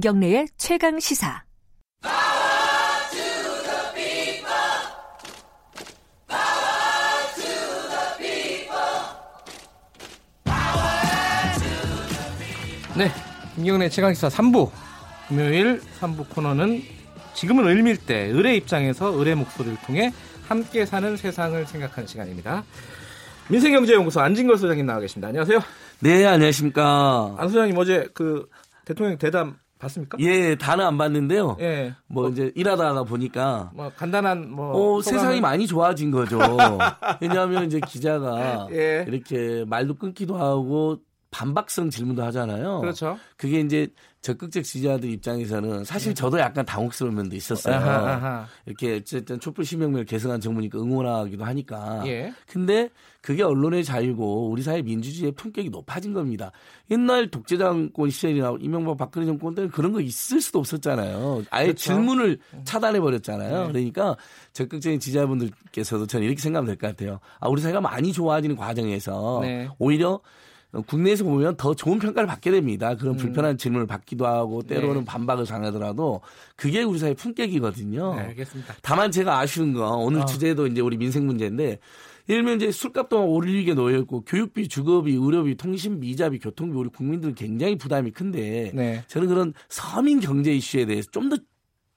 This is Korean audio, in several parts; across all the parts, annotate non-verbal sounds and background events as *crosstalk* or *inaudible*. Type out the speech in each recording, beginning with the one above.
김경래의 최강 시사. 네, 김경래 최강시사 3부 금요일 3부 코너는 지금은 을밀대 을의 입장에서 을의 목소리를 통해 함께 사는 세상을 생각하는 시간입니다. 민생경제연구소 안진걸 소장님 나와 계십니다. 안녕하세요. 네, 안녕하십니까. 안 소장님 어제 그 대통령 대담 봤습니까? 예, 다는 안 봤는데요. 예. 뭐 이제 일하다가 보니까 뭐 간단한 뭐 어, 세상이 많이 좋아진 거죠. 왜냐하면 이제 기자가 *laughs* 예. 이렇게 말도 끊기도 하고 반박성 질문도 하잖아요. 그렇죠. 그게 이제 적극적 지지자들 입장에서는 사실 저도 약간 당혹스러운 면도 있었어요. 네. 아하, 아하. 이렇게 어쨌든 촛불 시명을 개성한 정부니까 응원하기도 하니까. 예. 근데 그게 언론의 자유고 우리 사회 민주주의의 품격이 높아진 겁니다. 옛날 독재정권 시절이나 이명박 박근혜 정권 때는 그런 거 있을 수도 없었잖아요. 아예 그렇죠. 질문을 차단해 버렸잖아요. 네. 그러니까 적극적인 지지자분들께서도 저는 이렇게 생각하면 될 것 같아요. 아, 우리 사회가 많이 좋아지는 과정에서 네. 오히려 국내에서 보면 더 좋은 평가를 받게 됩니다. 그런 불편한 질문을 받기도 하고 때로는 음. 네. 반박을 당하더라도 그게 우리 사회 품격이거든요. 네, 알겠습니다. 다만 제가 아쉬운 건 오늘 어. 주제도 이제 우리 민생 문제인데 예를 들면 이제 술값도 오르게 놓여 있고 교육비, 주거비, 의료비, 통신비, 이자비, 교통비 우리 국민들은 굉장히 부담이 큰데 네. 저는 그런 서민 경제 이슈에 대해서 좀 더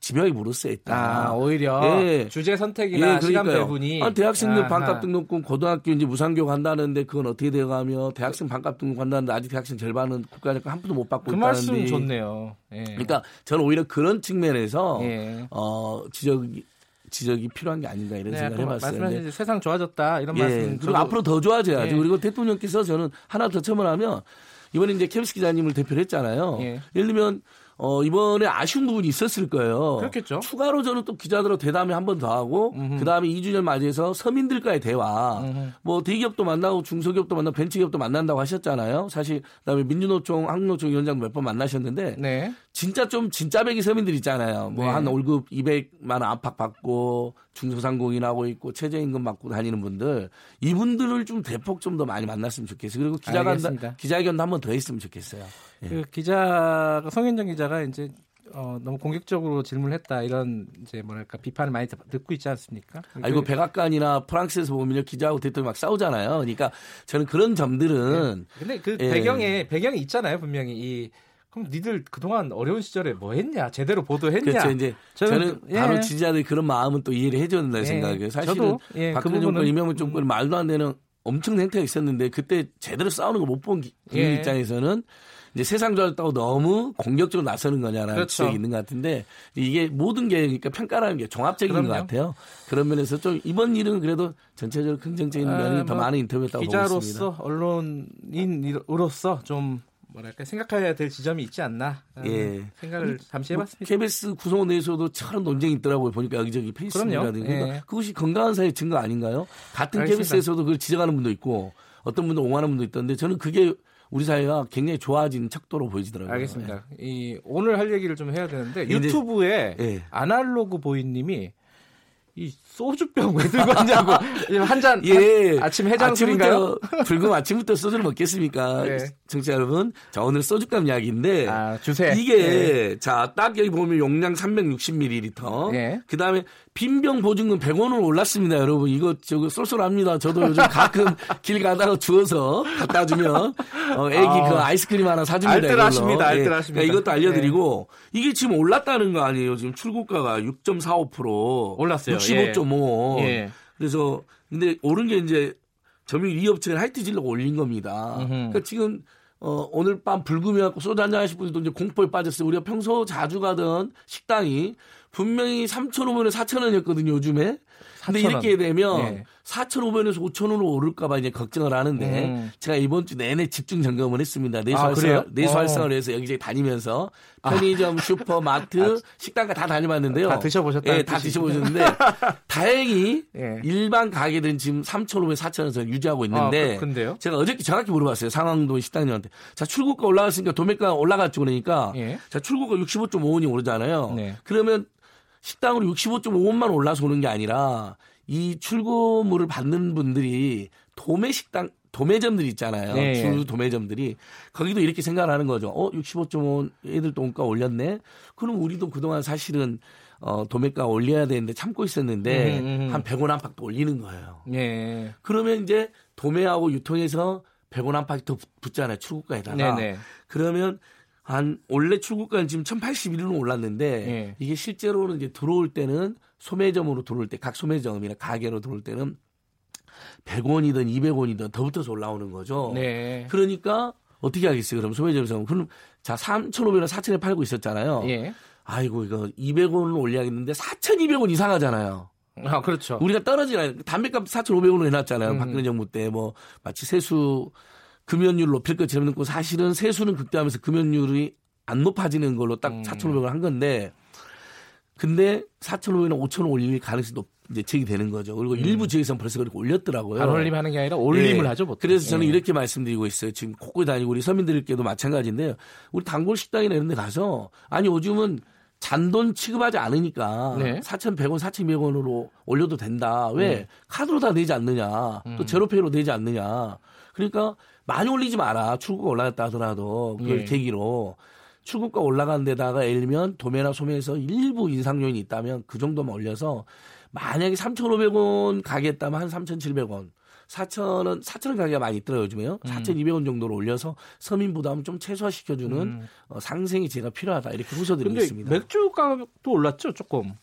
집요하게 물었어야 했다. 아, 오히려 예. 주제 선택이나 시간 배분이 아, 대학생들 아하. 반값 등록금 고등학교 이제 무상교 간다는데 그건 어떻게 돼가며 대학생 반값 등록 간다는데 아직 대학생 절반은 국가적 한 푼도 못 받고 그 있다는데. 말씀 좋네요. 예. 그러니까 저는 오히려 그런 측면에서 예. 어 지적이 지적이 필요한 게 아닌가 이런 네, 생각을 아까 해봤어요. 말씀하신 세상 좋아졌다 이런 예, 말씀 그리고 앞으로 더 좋아져야죠. 예. 그리고 대통령께서 저는 하나 더 첨언하면 이번에 이제 케비스 기자님을 대표를 했잖아요. 예. 예를 들면 어, 이번에 아쉬운 부분이 있었을 거예요. 그렇겠죠. 추가로 저는 또 기자들하고 대담에 한번 더 하고, 그 다음에 2주년 맞이해서 서민들과의 대화, 음흠. 뭐 대기업도 만나고 중소기업도 만나고 벤처기업도 만난다고 하셨잖아요. 사실, 그 다음에 민주노총, 한국노총 위원장 몇 번 만나셨는데, 네. 진짜 좀 진짜배기 서민들 있잖아요. 뭐 네. 한 월급 200만 원 압박 받고 중소상공인 하고 있고 최저임금 받고 다니는 분들 이분들을 좀 대폭 좀 더 많이 만났으면 좋겠어요. 그리고 기자간다. 기자회견도 한 번 더 했으면 좋겠어요. 예. 그 기자가 성현정 기자가 이제 어, 너무 공격적으로 질문했다 이런 이제 뭐랄까 비판을 많이 듣- 듣고 있지 않습니까? 아 이거 백악관이나 프랑스에서 보면 기자하고 대통령 막 싸우잖아요. 그러니까 저는 그런 점들은 근데 그 예. 배경에 배경이 있잖아요 분명히 이 그럼 니들 그동안 어려운 시절에 뭐 했냐 제대로 보도했냐 그렇죠. 이제 저는 저는, 그- 예. 바로 지지자들이 그런 마음은 또 이해를 해줘야 된다 예. 생각해요. 사실은 저도, 예, 그 박근혜 부분은- 정권, 이명박 정권 말도 안 되는 엄청난 행태가 있었는데 그때 제대로 싸우는 걸 못 본 국민 예. 입장에서는 이제 세상 좋아졌다고 너무 공격적으로 나서는 거냐라는 그렇죠. 지적이 있는 것 같은데 이게 모든 게 그러니까 평가라는 게 종합적인 그럼요. 것 같아요. 그런 면에서 좀 이번 일은 그래도 전체적으로 긍정적인 아, 면이 더뭐 많은 인터뷰였다고 보고 있습니다. 기자로서 언론인으로서 좀 뭐랄까 생각해야 될 지점이 있지 않나 라는 예. 생각을 잠시 해봤습니다. KBS 구성원 내에서도 참 논쟁이 있더라고요. 보니까 여기저기 페이스북이라든가. 그럼요. 그러니까 예. 그것이 건강한 사회의 증거 아닌가요? 같은 알겠습니다. KBS에서도 그걸 지적하는 분도 있고 어떤 분도 옹호하는 분도 있던데 저는 그게 우리 사회가 굉장히 좋아진 척도로 보이더라고요. 알겠습니다. 이 오늘 할 얘기를 좀 해야 되는데 이제- 유튜브에 예. 아날로그 보이님이 이 소주병 왜 들고 왔냐고 *laughs* 한잔 예. 아침 해장술인가요? 불금 *laughs* 아침부터 소주를 먹겠습니까? 예. 청취자 여러분. 자, 오늘 소주값 이야기인데. 아, 주세. 이게, 자, 딱 여기 보면 용량 360ml. 예. 그 다음에 빈병 보증금 100원으로 올랐습니다, 여러분. 이거 저거 쏠쏠합니다. 저도 요즘 가끔 *laughs* 길 가다가 주워서 갖다 주면, 어, 애기 아. 그 아이스크림 하나 사줍니다. 알뜰하십니다. 알뜰하십니다. 그러니까 이것도 알려드리고, 이게 지금 올랐다는 거 아니에요. 지금 출고가가 6.45%. 올랐어요. 65.5. 예. 그래서 근데 오른 게 이제 이 업체가 하이트 질러가 올린 겁니다. 그러니까 지금 어, 오늘 밤 불금이갖고 소주 한잔 하실 분들도 이제 공포에 빠졌어요. 우리가 평소 자주 가던 식당이 분명히 3,500원, 4,000원이었거든요, 요즘에. 근데 4,000원. 이렇게 되면 예. 4,500원에서 5,000원으로 오를까봐 이제 걱정을 하는데 음. 제가 이번 주 내내 집중 점검을 했습니다. 내수 아, 그래요? 활성화, 내수 어. 활성화를 해서 여기저기 다니면서 편의점, *laughs* 슈퍼, 마트, 식당가 다 다녀봤는데요. 다 드셔보셨다는 예, 다. 드셔보셨는데 *laughs* 다행히 예. 일반 가게들은 지금 3,500, 4,000원에서 유지하고 있는데 아, 그-? 제가 어저께 정확히 물어봤어요. 상황도 식당님한테. 자, 출고가 올라갔으니까 도매가 올라갔죠. 그러니까 예. 자, 출고가 65.5원이 오르잖아요. 네. 그러면 식당으로 65.5원만 올라서 오는 게 아니라 이 출고물을 받는 분들이 도매 식당 도매점들 있잖아요. 네. 주 도매점들이 거기도 이렇게 생각을 하는 거죠. 어, 65.5 애들 돈가 올렸네. 그럼 우리도 그동안 사실은 어, 도매가 올려야 되는데 참고 있었는데 음, 음, 음. 한 100원 안팎도 올리는 거예요. 예. 그러면 이제 도매하고 유통에서 100원 안팎이 더 붙잖아요. 출고가에다가. 네네. 그러면 한 원래 출고가는 지금 1,081원 올랐는데 예. 이게 실제로는 이제 들어올 때는 소매점으로 들어올 때 각 소매점이나 가게로 들어올 때는 100원이든 200원이든 더 붙어서 올라오는 거죠. 네. 그러니까 어떻게 하겠어요? 그럼 소매점에서 그럼 자 3,500원 4,000에 팔고 있었잖아요. 예. 아이고 이거 200원을 올려야겠는데 4,200원 이상하잖아요. 아, 그렇죠. 우리가 떨어지나 담배값 4,500원으로 해놨잖아요. 음. 박근혜 정부 때 뭐 마치 세수 금연율 높일 것처럼 놓고 사실은 세수는 극대화하면서 금연율이 안 높아지는 걸로 딱 음. 4,500원 한 건데 근데 4,500원, 5,000원 올릴 가능성이 높, 이제 제기되는 거죠. 그리고 일부 지역에서는 벌써 그렇게 올렸더라고요. 반올림 하는 게 아니라 올림을 예. 하죠, 보통. 그래서 저는 예. 이렇게 말씀드리고 있어요. 지금 곳곳에 다니고 우리 서민들께도 마찬가지인데요. 우리 단골 식당이나 이런 데 가서 아니 요즘은 잔돈 취급하지 않으니까 네. 4,100원, 4,200원으로 올려도 된다. 왜? 네. 카드로 다 내지 않느냐. 또 음. 제로페이로 내지 않느냐. 그러니까 많이 올리지 마라. 출구가 올라갔다 하더라도 그걸 예. 계기로 출구가 올라간 데다가 예를 들면 도매나 소매에서 일부 인상 요인이 있다면 그 정도만 올려서 만약에 3,500원 가게였다면 한 3,700원. 4,000원, 4,000원 가게가 많이 있더라고요, 요즘에요. 4,200원 정도로 올려서 서민 부담을 좀 최소화시켜주는 음. 어, 상생이 제가 필요하다. 이렇게 호소드리고 있습니다. 맥주 값도 올랐죠, 조금.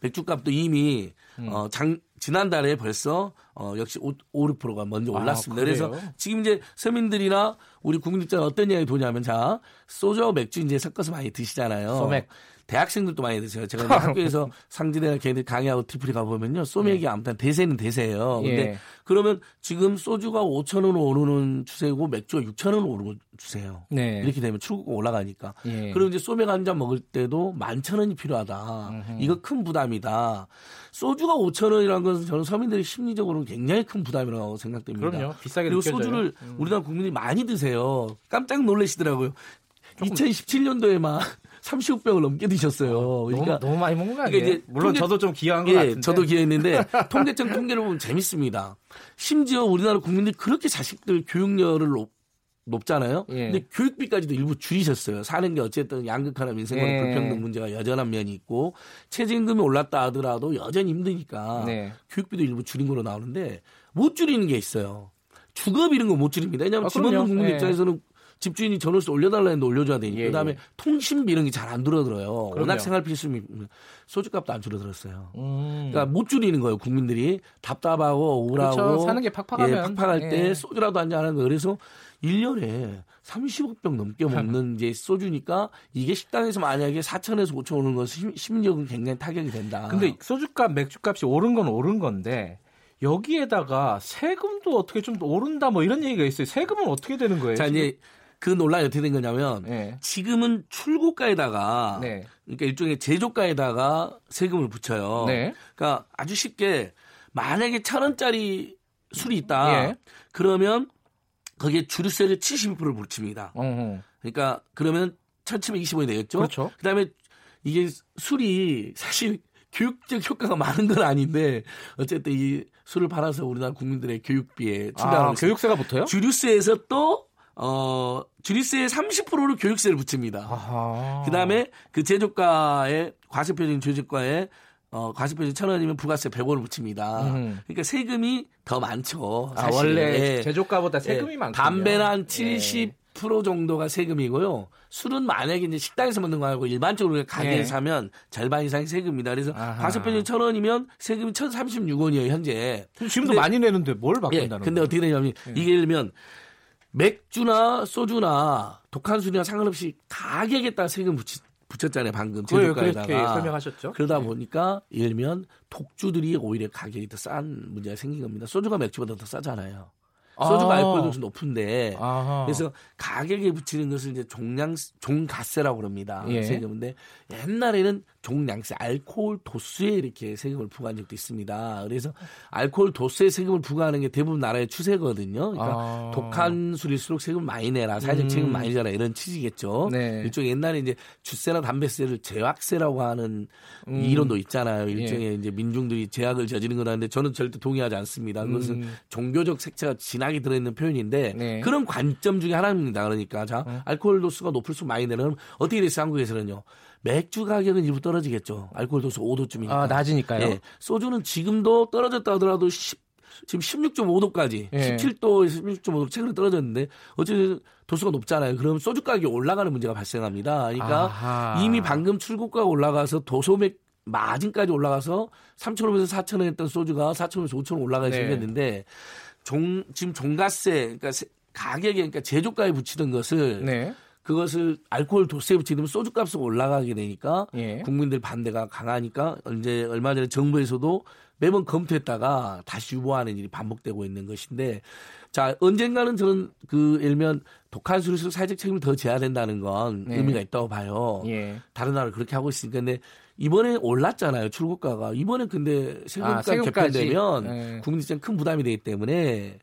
맥주 값도 이미 음. 어, 장, 지난달에 벌써 어, 역시 5, 5, 6%가 먼저 아, 올랐습니다. 그래요? 그래서 지금 이제 서민들이나 우리 국민 입장은 어떤 이야기 도냐면 자 소주와 맥주 이제 섞어서 많이 드시잖아요. 소맥. 대학생들도 많이 드세요. 제가 *laughs* 학교에서 상지대나 걔네들 강의하고 티프리 가보면요. 소맥이 아무튼 대세는 대세예요. 근데 예. 그러면 지금 소주가 5천 원 오르는 추세고 맥주가 6천 원 오르는 추세예요. 네. 이렇게 되면 출구가 올라가니까. 예. 그리고 이제 소맥 한 잔 먹을 때도 만천 원이 필요하다. 음흠. 이거 큰 부담이다. 소주가 5천 원이라는 것은 저는 서민들이 심리적으로 굉장히 큰 부담이라고 생각됩니다. 그럼요. 비싸게 그리고 느껴져요. 소주를 음. 우리나라 국민이 많이 드세요. 깜짝 놀라시더라고요. 2017년도에만 30병을 넘게 드셨어요. 그러니까 너무, 너무 많이 먹는 거 아니에요? 그러니까 물론 통계- 저도 좀 기여한 것 예, 같은데. 저도 기회했는데 통계청 통계를 보면 재밌습니다. 심지어 우리나라 국민들이 그렇게 자식들 교육열을 높, 높잖아요. 예. 근데 교육비까지도 일부 줄이셨어요. 사는 게 어쨌든 양극화나 민생과의 예. 불평등 문제가 여전한 면이 있고 최저임금이 올랐다 하더라도 여전히 힘드니까 네. 교육비도 일부 줄인 걸로 나오는데 못 줄이는 게 있어요. 주급 이런 거 못 줄입니다. 왜냐하면 아, 집 없는 그럼요. 국민 예. 입장에서는 집주인이 전월세 올려달라 했는데 올려줘야 되니까. 예, 그다음에 예. 통신비 이런 게 잘 안 줄어들어요. 그럼요. 워낙 생활 필수미 소주값도 안 줄어들었어요. 음. 그러니까 못 줄이는 거예요. 국민들이 답답하고 우울하고 그렇죠. 사는 게 팍팍하면. 예, 팍팍할 예. 때 소주라도 한잔 하는 거예요. 그래서 1년에 30억 병 넘게 먹는 이제 소주니까 이게 식당에서 만약에 4천에서 5천 오는 것은 심리적으로 굉장히 타격이 된다. 근데 소주값, 맥주값이 오른 건 오른 건데 여기에다가 세금도 어떻게 좀 오른다 뭐 이런 얘기가 있어요. 세금은 어떻게 되는 거예요? 자 지금? 이제 그 논란이 어떻게 된 거냐면 네. 지금은 출고가에다가 네. 그러니까 일종의 제조가에다가 세금을 붙여요. 네. 그러니까 아주 쉽게 만약에 천 원짜리 술이 있다. 예. 그러면 거기에 주류세를 72%를 붙입니다. 어허. 그러니까 그러면 1,720원이 되겠죠. 그렇죠. 그다음에 이게 술이 사실 교육적 효과가 많은 건 아닌데 어쨌든 이 술을 팔아서 우리나라 국민들의 교육비에 아, 충당하고 있어요. 교육세가 붙어요? 주류세에서 또 어, 주류세의 30%를 교육세를 붙입니다. 아하. 그다음에 그 제조가에 과세표준 제조가에 어, 과세표준 천 원이면 부가세 100원을 붙입니다. 음. 그러니까 세금이 더 많죠. 아. 원래 예. 제조가보다 세금이 예, 많군요. 담배는 한 예. 70% 정도가 세금이고요. 술은 만약에 이제 식당에서 먹는 거 말고 일반적으로 가게에 예. 사면 절반 이상이 세금입니다. 그래서. 과세표준 천 원이면 세금이 1,036원이에요, 현재. 지금도 근데- 많이 내는데 뭘 예. 바꾼다는 근데 거예요? 어떻게 되냐면 이게 예를 들면 맥주나 소주나 독한 술이나 상관없이 가격에 따라 세금 붙이, 붙였잖아요, 방금 그래요, 그렇게 제조가에다가. 설명하셨죠. 그러다 네. 보니까 예를 들면 독주들이 오히려 가격이 더 싼 문제가 생긴 겁니다. 소주가 맥주보다 더 싸잖아요. 소주가 아. 알코올 도수 높은데 아하. 그래서 가격에 붙이는 것을 이제 종량 종가세라고 그럽니다. 예. 세금인데 옛날에는 종량세 알코올 도수에 이렇게 세금을 부과한 적도 있습니다. 그래서 알코올 도수에 세금을 부과하는 게 대부분 나라의 추세거든요. 그러니까 아. 독한 술일수록 세금 많이 내라, 사회적 음. 책임 많이 져라 이런 취지겠죠. 네. 일종의 옛날에 이제 주세나 담배세를 제약세라고 하는 음. 이론도 있잖아요. 일종의 예. 이제 민중들이 제약을 저지른 거라는데 저는 절대 동의하지 않습니다. 그것은 음. 종교적 색채가 진하게 들어있는 표현인데 네. 그런 관점 중에 하나입니다. 그러니까 자 어. 알코올 도수가 높을수록 많이 내면 어떻게 됐어요? 한국에서는요. 맥주 가격은 일부 떨어지겠죠. 알코올 도수 5도쯤이니까. 아, 낮으니까요. 예. 소주는 지금도 떨어졌다 하더라도 10, 지금 16.5도까지, 예. 17도에서 16.5도 최근에 떨어졌는데 어쨌든 도수가 높잖아요. 그럼 소주 가격이 올라가는 문제가 발생합니다. 그러니까 아하. 이미 방금 출고가가 올라가서 도소맥 마진까지 올라가서 3,000원에서 4,000원 했던 소주가 4,000원에서 5,000원 올라가게 네. 생겼는데 종 지금 종가세 그러니까 세- 가격에 그러니까 제조가에 붙이던 것을 네. 그것을 알코올 도수에 붙이면 소주값이 올라가게 되니까 예. 국민들 반대가 강하니까 이제 얼마 전에 정부에서도 매번 검토했다가 다시 유보하는 일이 반복되고 있는 것인데 자 언젠가는 저는 그 일면 독한 술일수록 사회적 책임을 더 져야 된다는 건 네. 의미가 있다고 봐요. 예. 다른 나라 그렇게 하고 있으니까 근데 이번에 올랐잖아요 출고가가 이번에 근데 아, 세금까지 세금까지. 개편되면 예. 국민 입장에 큰 부담이 되기 때문에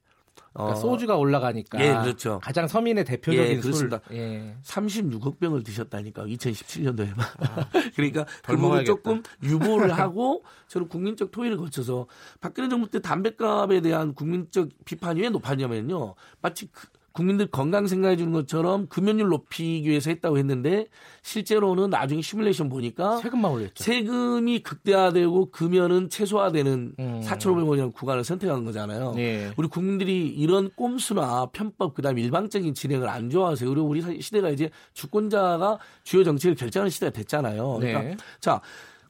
그러니까 어, 소주가 올라가니까 예, 그렇죠. 가장 서민의 대표적인 예, 술. 예. 36억 병을 드셨다니까 2017년도에만 *laughs* 그러니까 그덜 부분 먹어야겠다. 조금 유보를 하고 저는 국민적 토의를 거쳐서 박근혜 정부 때 담배값에 대한 국민적 비판이 왜 높았냐면요 마치 그 국민들 건강 생각해 주는 것처럼 금연율 높이기 위해서 했다고 했는데 실제로는 나중에 시뮬레이션 보니까 세금만 올렸죠. 세금이 극대화되고 금연은 최소화되는 음. 4,500원이라는 구간을 선택한 거잖아요. 예. 우리 국민들이 이런 꼼수나 편법 그다음 에 일방적인 진행을 안 좋아하세요. 그리고 우리 사- 시대가 이제 주권자가 주요 정책을 결정하는 시대가 됐잖아요. 그러니까 네. 자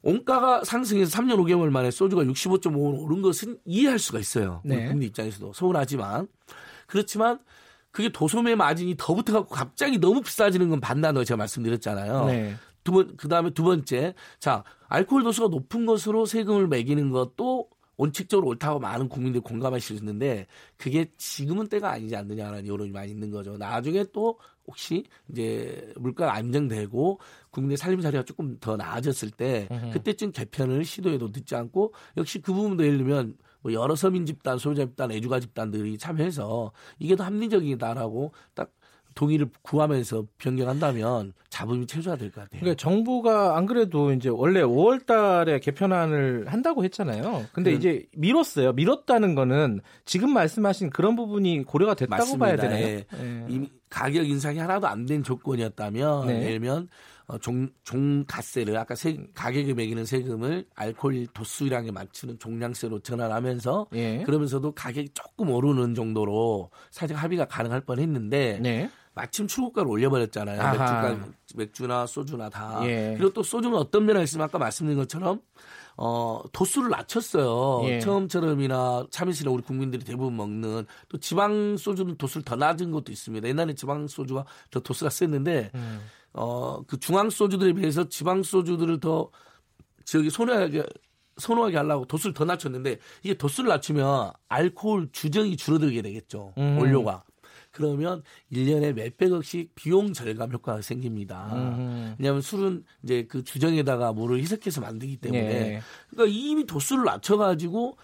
원가가 상승해서 3년 5개월 만에 소주가 65.5원 오른 것은 이해할 수가 있어요. 우리 네. 국민 입장에서도 서운하지만 그렇지만 그게 도소매 마진이 더 붙어갖고 갑자기 너무 비싸지는 건 반대한다고 제가 말씀드렸잖아요. 네. 두 번, 그 다음에 두 번째. 자, 알코올 도수가 높은 것으로 세금을 매기는 것도 원칙적으로 옳다고 많은 국민들이 공감하실 수 있는데 그게 지금은 때가 아니지 않느냐라는 여론이 많이 있는 거죠. 나중에 또 혹시 이제 물가가 안정되고 국민의 살림 자리가 조금 더 나아졌을 때. 그때쯤 개편을 시도해도 늦지 않고 역시 그 부분도 예를 들면 뭐 여러 서민 집단, 소유자 집단, 애주가 집단들이 참여해서 이게 더 합리적이다라고 딱 동의를 구하면서 변경한다면 잡음이 최소화될 것 같아요. 그러니까 정부가 안 그래도 이제 원래 5월 달에 개편안을 한다고 했잖아요. 근데 그- 이제 미뤘어요. 미뤘다는 거는 지금 말씀하신 그런 부분이 고려가 됐다고 맞습니다. 봐야 되나요? 예. 예. 이미 가격 인상이 하나도 안 된 조건이었다면 네. 예를 들면 어, 종, 종가세를 아까 세, 가격에 매기는 세금을 알코올 도수량에 맞추는 종량세로 전환하면서 예. 그러면서도 가격이 조금 오르는 정도로 사실 합의가 가능할 뻔했는데 네. 마침 출고가를 올려버렸잖아요. 아하. 맥주가, 맥주나 소주나 다. 예. 그리고 또 소주는 어떤 면에 있으면 아까 말씀드린 것처럼 어, 도수를 낮췄어요. 예. 처음처럼이나 참이슬이나 우리 국민들이 대부분 먹는 또 지방 소주는 도수를 더 낮은 것도 있습니다. 옛날에 지방 소주가 더 도수가 셌는데 음. 어, 그 중앙 소주들에 비해서 지방 소주들을 더 저기 선호하게 선호하게 하려고 도수를 더 낮췄는데 이게 도수를 낮추면 알코올 주정이 줄어들게 되겠죠. 음. 원료가. 그러면 1년에 몇백억씩 비용 절감 효과가 생깁니다. 음. 왜냐하면 술은 이제 그 주정에다가 물을 희석해서 만들기 때문에 예. 그러니까 이미 도수를 낮춰가지고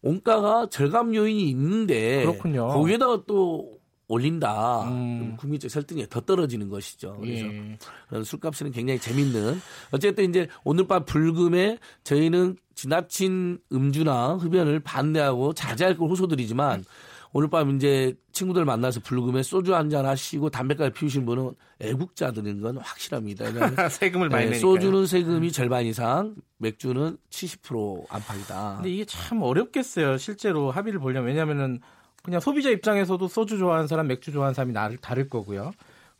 원가가 절감 요인이 있는데 그렇군요. 거기에다가 또 올린다. 음. 국민적 설득이 더 떨어지는 것이죠. 그래서 예. 그런 술값은 굉장히 재밌는. 어쨌든 이제 오늘 밤 불금에 저희는 지나친 음주나 흡연을 반대하고 자제할 걸 호소드리지만 오늘 밤 이제 친구들 만나서 불금에 소주 한 잔 하시고 담배까지 피우신 분은 애국자들인 건 확실합니다. *laughs* 세금을 많이 네, 내니까. 소주는 세금이 절반 이상, 맥주는 70% 안팎이다. 근데 이게 참 어렵겠어요. 실제로 합의를 보려면 왜냐면은 그냥 소비자 입장에서도 소주 좋아하는 사람, 맥주 좋아하는 사람이 나를 다를 거고요.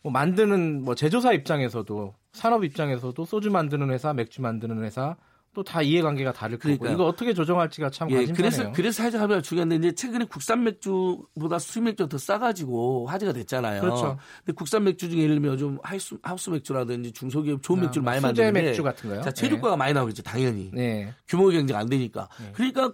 뭐 만드는 뭐 제조사 입장에서도 산업 입장에서도 소주 만드는 회사, 맥주 만드는 회사 또 다 이해관계가 다를 거고 그러니까요. 이거 어떻게 조정할지가 참 예, 관심사네요. 그래서 그래서 사회적 합의가 중요한데 이제 최근에 국산 맥주보다 수입 맥주가 더 싸가지고 화제가 됐잖아요. 그렇죠. 근데 국산 맥주 중에 예를 들면 좀 하우스, 하우스 맥주라든지 중소기업 좋은 아, 맥주를 뭐 많이 만드는데 맥주 같은 거요. 자 재료가가 많이 나오겠죠, 당연히. 네. 규모 경쟁 안 되니까. 네. 그러니까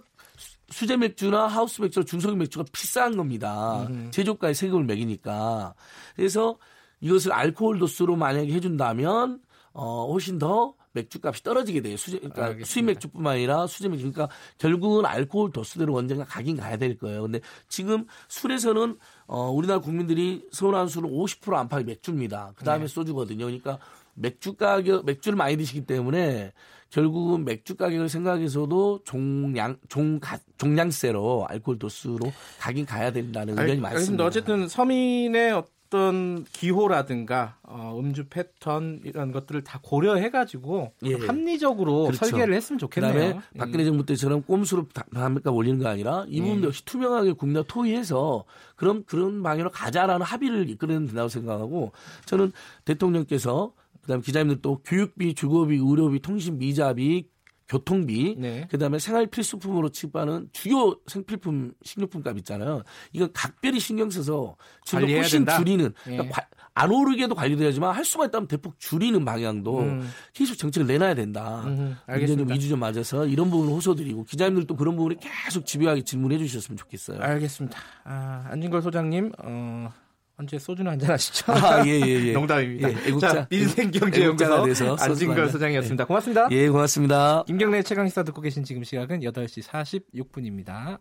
수- 수제 맥주나 하우스 맥주, 중소기업 맥주가 비싼 겁니다. 음. 제조가에 세금을 매기니까. 그래서 이것을 알코올 도수로 만약에 해준다면 어, 훨씬 더 맥주 값이 떨어지게 돼요. 수제, 그러니까 알겠습니다. 수입 맥주뿐만 아니라 수제 맥주. 그러니까 결국은 알코올 도수대로 언젠가 가긴 가야 될 거예요. 근데 지금 술에서는 어, 우리나라 국민들이 서운한 술은 50% 안팎이 맥주입니다. 그 다음에 네. 소주거든요. 그러니까 맥주 가격, 맥주를 많이 드시기 때문에 결국은 맥주 가격을 생각해서도 종량, 종, 가- 종량세로 알코올 도수로 가긴 가야 된다는 의견이 알- 많습니다. 어쨌든 서민의 어떤 기호라든가 어, 음주 패턴 이런 것들을 다 고려해가지고 예. 합리적으로 그렇죠. 설계를 했으면 좋겠네요. 그다음에 음. 박근혜 정부 때처럼 꼼수로 다- 담배값 올리는 게 아니라 이 부분도 예. 역시 투명하게 국민과 토의해서 그럼 그런 방향으로 가자라는 합의를 이끌어내면 된다고 생각하고 저는 대통령께서 그다음에 기자님들 또 교육비, 주거비, 의료비, 통신비, 이자비 교통비, 네. 그다음에 생활 필수품으로 취급하는 주요 생필품 식료품 값 있잖아요. 이거 각별히 신경 써서 지금 훨씬 된다. 줄이는 예. 그러니까 과- 안 오르게도 관리돼야지만 할 수만 있다면 대폭 줄이는 방향도 음. 계속 정책을 내놔야 된다. 음, 알겠습니다. 위주 좀 맞아서 이런 부분을 호소드리고 기자님들도 그런 부분에 계속 집요하게 질문해 주셨으면 좋겠어요. 알겠습니다. 아, 안진걸 소장님 어, 언제 소주는 한잔 하시죠? 아, 예, 예, 예. 농담입니다. 예, 애국자, 자, 민생경제연구소 소주 안진걸. 소장이었습니다. 고맙습니다. 예, 고맙습니다. 김경래 최강시사 듣고 계신 지금 시각은 8시 46분입니다.